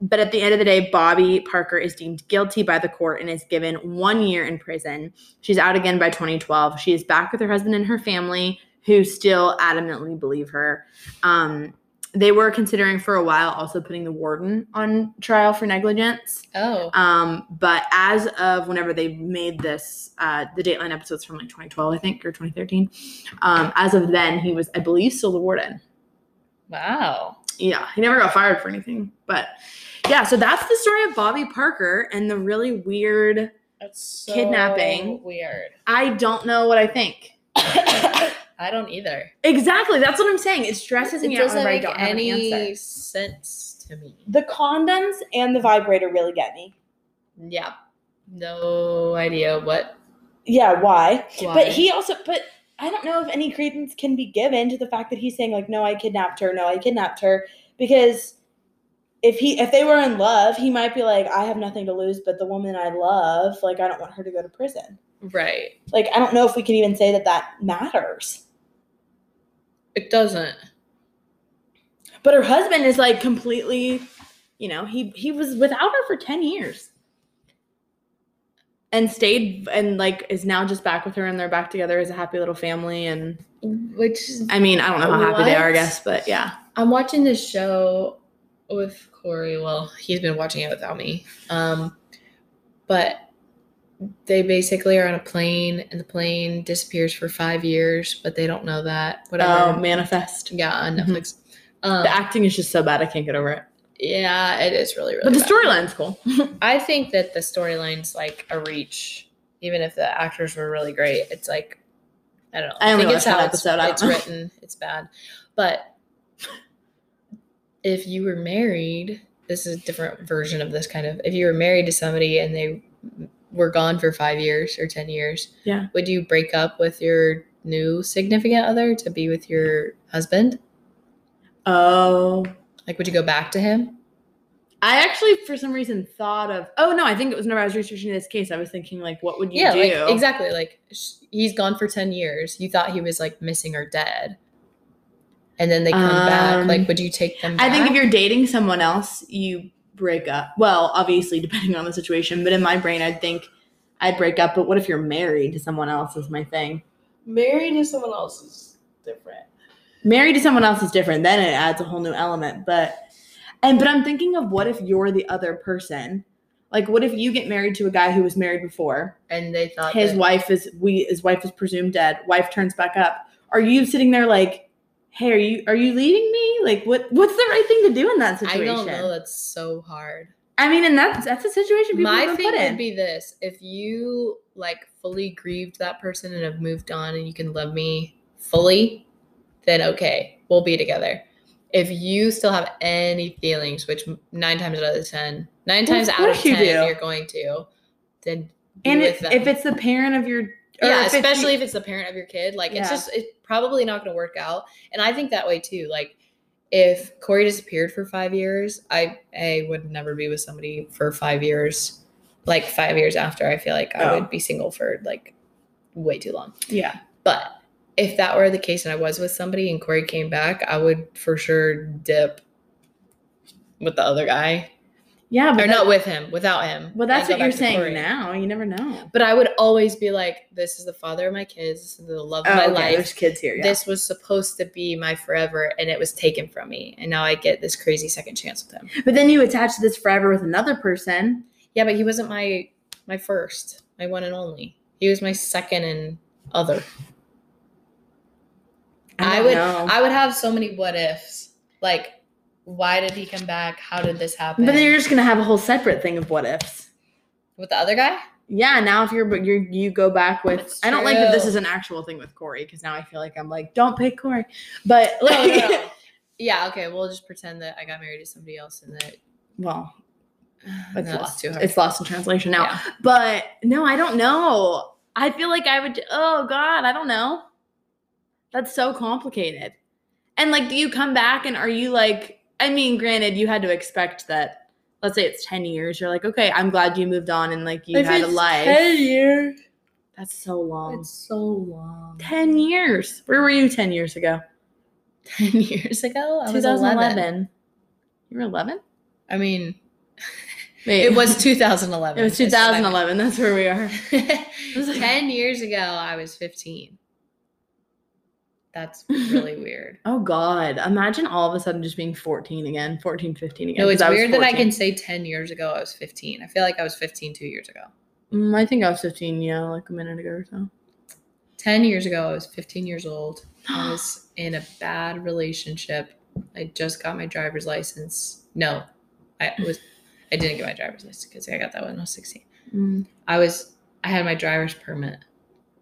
but at the end of the day, Bobbi Parker is deemed guilty by the court and is given one year in prison. She's out again by 2012. She is back with her husband and her family, who still adamantly believe her. Um, they were considering for a while also putting the warden on trial for negligence. Oh, Um, but as of whenever they made this, uh, the Dateline episodes from like 2012, I think, or 2013, um, as of then, he was, I believe, still the warden. Wow. Yeah, he never got fired for anything. But yeah, so that's the story of Bobbi Parker and the really weird. That's so Kidnapping. Weird. I don't know what I think. [COUGHS] [COUGHS] I don't either. Exactly, that's what I'm saying. It stresses It me out doesn't whenever I make don't have an any sense to me. The condoms and the vibrator really get me. Yeah. No idea what. Yeah, why? why. But he also, but I don't know if any credence can be given to the fact that he's saying like, "No, I kidnapped her. No, I kidnapped her," because if he if they were in love, he might be like, "I have nothing to lose, but the woman I love, like, I don't want her to go to prison." Right. Like, I don't know if we can even say that that matters. It doesn't. But her husband is like completely, you know, he he was without her for ten years. And stayed and like is now just back with her and they're back together as a happy little family and Which I mean, I don't know how happy they are, I guess, but yeah. I'm watching this show with Corey. Well, he's been watching it without me. Um, but they basically are on a plane, and the plane disappears for five years, but they don't know that. Whatever. Oh, manifest. yeah, on Mhm. Netflix. Um, The acting is just so bad, I can't get over it. yeah, it is really, really. But the storyline's cool. [LAUGHS] I think that the storyline's like a reach, even if the actors were really great. It's like I don't know. I only think it's how it's, episode, I it's written. It's bad, but if you were married, this is a different version of this kind of. If you were married to somebody and they were gone for five years or ten years, Yeah. would you break up with your new significant other to be with your husband? Oh. Like, would you go back to him? I actually, for some reason, thought of. Oh no, I think it was whenever I was researching this case. I was thinking, like, what would you yeah, do? like exactly. Like sh- he's gone for ten years. You thought he was like missing or dead, and then they come back. Um, Like, would you take them? I think if you're dating someone else, you break up. Well, obviously, depending on the situation, but in my brain, I'd think I'd break up. But what if you're married to someone else? Is my thing. married to someone else is different. Married to someone else is different. Then it adds a whole new element. But and but I'm thinking of what if you're the other person. Like, what if you get married to a guy who was married before? And they thought his that- wife is we his wife is presumed dead wife turns back up are you sitting there like hey are you are you leaving me like what what's the right thing to do in that situation? I don't know. That's so hard. I mean and that's that's a situation people My thing would be this: if you like fully grieved that person and have moved on, and you can love me fully, then okay, we'll be together. If you still have any feelings, which nine times out of ten, nine Well, times out of course you ten, do. you're going to, then be and with if, if it's the parent of your or yeah, if especially if it's the parent of your kid, like Yeah. it's just it's probably not going to work out. And I think that way too. Like if Corey disappeared for five years, I a would never be with somebody for five years. Like five years after, I feel like I Oh. would be single for like way too long. yeah But if that were the case and I was with somebody and Corey came back, I would for sure dip with the other guy. Yeah but Or but not with him, without him. well that's what you're saying Corey. now you never know But I would always be like, this is the father of my kids, this is the love of oh, my oh, okay, life. there's kids here yeah. This was supposed to be my forever and it was taken from me. And now I get this crazy second chance with him. but then you attach this forever with another person Yeah, but he wasn't my my first, my one and only. He was my second and other. I, don't would know. I would have so many what ifs. Like, why did he come back? How did this happen? but then you're just gonna have a whole separate thing of what ifs with the other guy? Yeah, now if you're but you're you go back with That's I don't like that this is an actual thing with Corey because now I feel like I'm like don't pick Corey, but No, like no, no. [LAUGHS] yeah, okay, we'll just pretend that I got married to somebody else and that [SIGHS] well [SIGHS] it's it's lost too hard. it's lost in translation now. Yeah. But no, I don't know. I feel like I would. Oh God, I don't know. That's so complicated. And like, do you come back and are you like? I mean, granted, you had to expect that. Let's say it's ten years. You're like, okay, I'm glad you moved on and like you If had a life. 10 years. That's so long. It's so long. 10 years. Where were you 10 years ago? [LAUGHS] 10 years ago? I was 11. 2011. You were 11? I mean, [LAUGHS] Wait, it was 2011. It was 2011. That's where we are. like- [LAUGHS] 10 years ago, I was 15. That's [LAUGHS] really weird. Oh God. Imagine all of a sudden just being 14 again, 14, 15 again. No, it's weird that I can say 10 years ago I was 15. I feel like I was 15 two years ago. Mm, I think I was 15, yeah, like a minute ago or so. 10 years ago, I was 15 years old. I [GASPS] was in a bad relationship I just got my driver's license. No, I [SIGHS] was I didn't get my driver's license because I got that when I was 16. Mm. I was I had my driver's permit.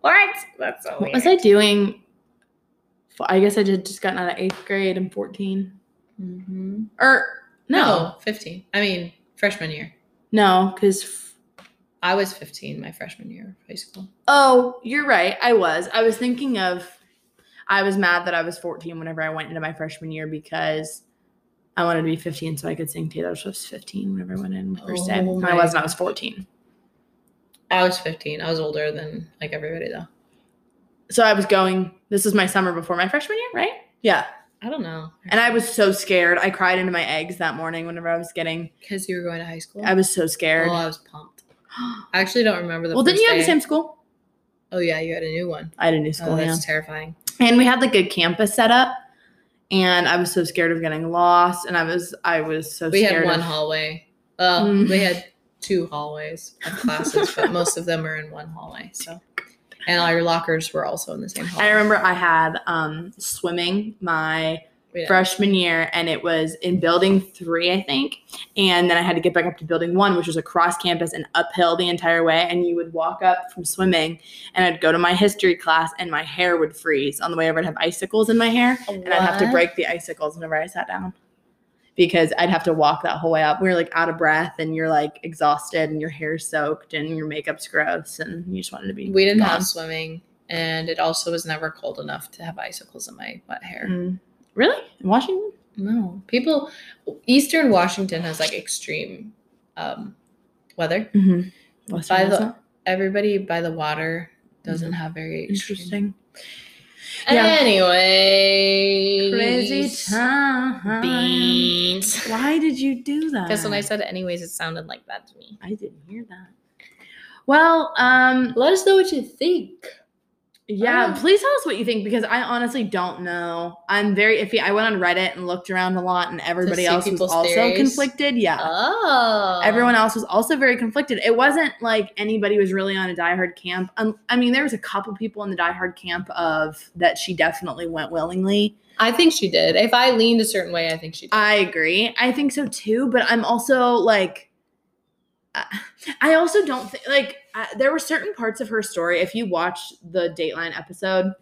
What? That's so What was I doing? F- I guess I did just gotten out of eighth grade. I'm 14. Mm-hmm. Or no, No, 15. I mean, freshman year. no, because I was 15 my freshman year of high school. oh, you're right. I was. I was thinking of. I was mad that I was 14 whenever I went into my freshman year because I wanted to be 15 so I could sing Taylor Swift's 15 whenever I went in my first day. Oh And I wasn't. I was 14. I was 15. I was older than like everybody though. So I was going. This was my summer before my freshman year, right? Yeah. I don't know. And I was so scared. I cried into my eggs that morning whenever I was getting. because you were going to high school. I was so scared. Oh, I was pumped. I actually don't remember the. well, didn't first you have the day. same school? Oh yeah, you had a new one. I had a new Oh, school, yeah. that's terrifying. And we had like a campus set up, and I was so scared of getting lost, and I was I was so We scared. had one of, hallway. Well, Mm. we had two hallways of classes, but most of them are in one hallway. So, and all your lockers were also in the same hall. I remember I had um swimming my freshman year, and it was in building three, I think. And then I had to get back up to building one, which was across campus and uphill the entire way. And you would walk up from swimming, and I'd go to my history class, and my hair would freeze on the way over. I'd have icicles in my hair, and I'd have to break the icicles whenever I sat down because I'd have to walk that whole way up. We were like out of breath, and you're like exhausted, and your hair's soaked, and your makeup's gross, and you just wanted to be. We didn't gone. have swimming, and it also was never cold enough to have icicles in my wet hair. Mm. Really? In Washington? No, people. Eastern Washington has like extreme um, weather. Mm-hmm. By the- Everybody by the water doesn't Mhm. have very extreme. Interesting. Yeah. Anyway, Crazy time. beans. Why did you do that? Because when I said anyways, it sounded like that to me. I didn't hear that. Well, um, Let us know what you think. Yeah, Um, please tell us what you think because I honestly don't know. I'm very iffy. I went on Reddit and looked around a lot, and everybody else was also theories? conflicted. Yeah. Oh, Everyone else was also very conflicted. It wasn't like anybody was really on a diehard camp. Um, I mean, there was a couple people in the diehard camp of that she definitely went willingly. I think she did. If I leaned a certain way, I think she did. I agree. I think so too. But I'm also like, I also don't think like there were certain parts of her story. If you watch the Dateline episode,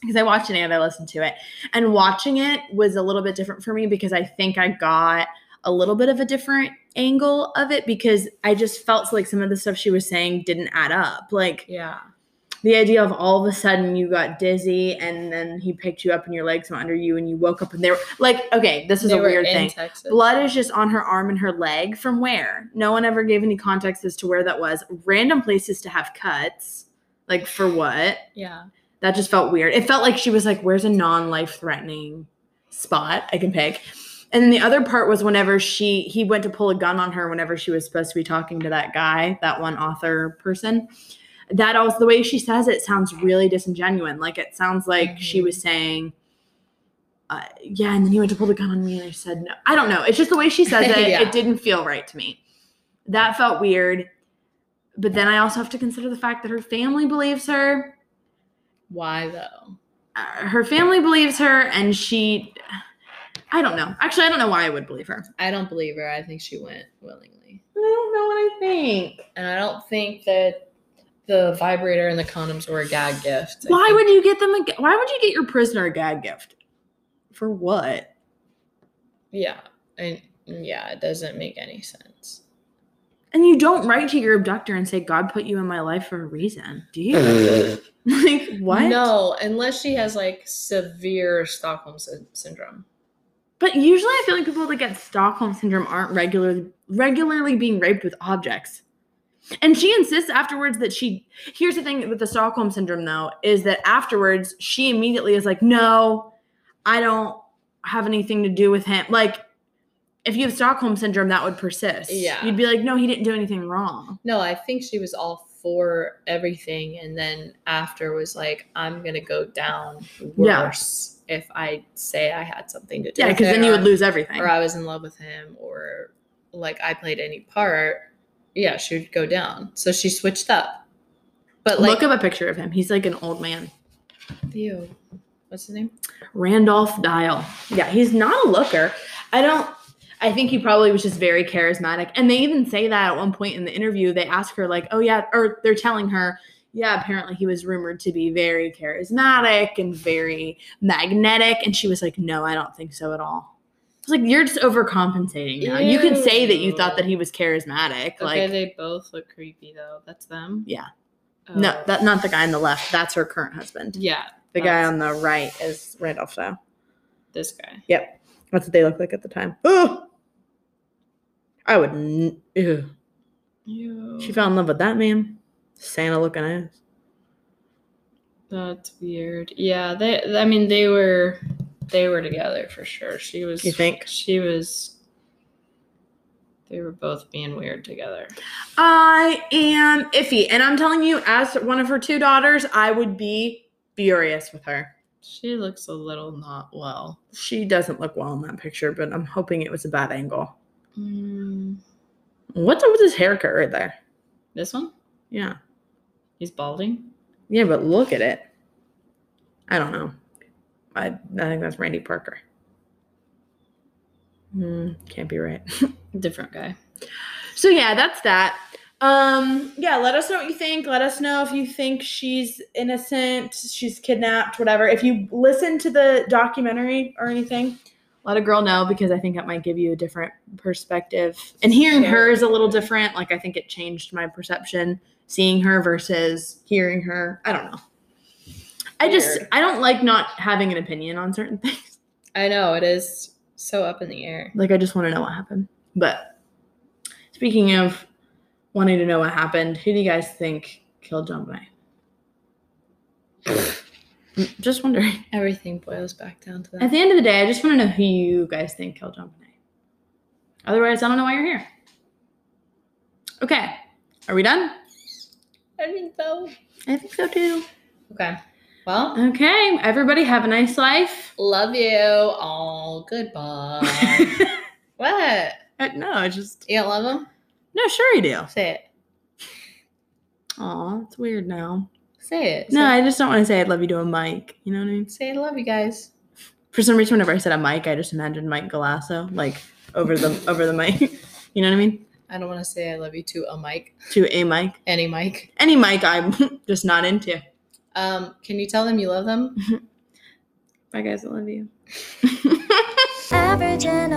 because I watched it and I listened to it, and watching it was a little bit different for me because I think I got a little bit of a different angle of it because I just felt like some of the stuff she was saying didn't add up. Like yeah. The idea of all of a sudden you got dizzy and then he picked you up and your legs went under you and you woke up and they were like, okay, this is They a weird thing. Texas. Blood is just on her arm and her leg. From where? No one ever gave any context as to where that was. Random places to have cuts. Like for what? Yeah. That just felt weird. It felt like she was like, where's a non life threatening spot I can pick? And then the other part was whenever she he went to pull a gun on her whenever she was supposed to be talking to that guy, that one author person. That also the way she says it sounds really disingenuous. Like it sounds like she Mhm. was saying, uh, "Yeah," and then he went to pull the gun on me, and I said no. I don't know. It's just the way she says [LAUGHS] it. Yeah. It didn't feel right to me. That felt weird. But then I also have to consider the fact that her family believes her Why though? uh, her family believes her and she i don't know actually i don't know why i would believe her I don't believe her. I think she went willingly, i don't know what i think and I don't think that the vibrator and the condoms were a gag gift. I why think- would you get them a, why would you get your prisoner a gag gift for what Yeah, and yeah, it doesn't make any sense. and you don't write to your abductor and say god put you in my life for a reason do you [LAUGHS] like what No, unless she has like severe Stockholm sy- syndrome. but usually i feel like people that get stockholm syndrome aren't regularly regularly being raped with objects and she insists afterwards that she here's the thing with the stockholm syndrome though is that afterwards she immediately is like no i don't have anything to do with him like if you have stockholm syndrome that would persist Yeah. you'd be like no he didn't do anything wrong No, I think she was all for everything, and then after was like, "I'm gonna go down Yeah. worse if I say I had something to do." yeah because then you would lose everything or I was in love with him, or like I played any part. Yeah, she would go down. So she switched up. But like, look up a picture of him he's like an old man ew. What's his name? Randolph Dial. Yeah, he's not a looker. I don't. I think he probably was just very charismatic. And they even say that at one point in the interview. They ask her, like, oh, yeah, or they're telling her, yeah, apparently he was rumored to be very charismatic and very magnetic. And she was like, no, I don't think so at all. I was like, you're just overcompensating now. You could say that you thought that he was charismatic. Okay, Like, they both look creepy though. That's them. Yeah. Oh. no, that not the guy on the left. That's her current husband. Yeah. The guy on the right is Randolph Dial. this guy. Yep. That's what they look like at the time. Oh, I would. N- ew. Ew. She fell in love with that man. Santa looking ass. That's weird. Yeah, they. I mean, they were, they were together for sure. She was. You think? She was. They were both being weird together. I am iffy, and I'm telling you, as one of her two daughters, I would be furious with her. She looks a little not well. She doesn't look well in that picture, but I'm hoping it was a bad angle. Mm, What's up with his haircut right there? this one, Yeah, he's balding. yeah, but look at it. I don't know. I I think that's Randy Parker. Hmm, can't be right. [LAUGHS] Different guy. So yeah, that's that. Um, yeah, let us know what you think. Let us know if you think she's innocent, she's kidnapped, whatever. If you listen to the documentary or anything, let a girl know because I think that might give you a different perspective. And hearing her is a little different. Like I think it changed my perception seeing her versus hearing her. I don't know. I just I don't like not having an opinion on certain [LAUGHS] things. I know it is so up in the air. Like I just want to know what happened. But speaking of wanting to know what happened, who do you guys think killed John Bonet? [SIGHS] just wondering. Everything boils back down to that. At the end of the day, I just want to know who you guys think killed JonBenét. Otherwise, I don't know why you're here. Okay. Are we done? I think so. I think so too. Okay. Well, Okay. Everybody have a nice life. love you. Oh, goodbye. [LAUGHS] what? Uh, no, I just You don't love him? no. Sure, you do. Say it. Aw, it's weird now. Say it. No, Say, I just don't want to say I love you to a mic. You know what I mean? say I love you guys. For some reason, whenever I said a mic, I just imagined Mike Galasso, like over the over the mic. [LAUGHS] You know what I mean? I don't want to say I love you to a mic, To a mic, any mic. any mic, I'm [LAUGHS] just not into. Um, can you tell them you love them? [LAUGHS] Bye, guys. I love you. [LAUGHS] Average and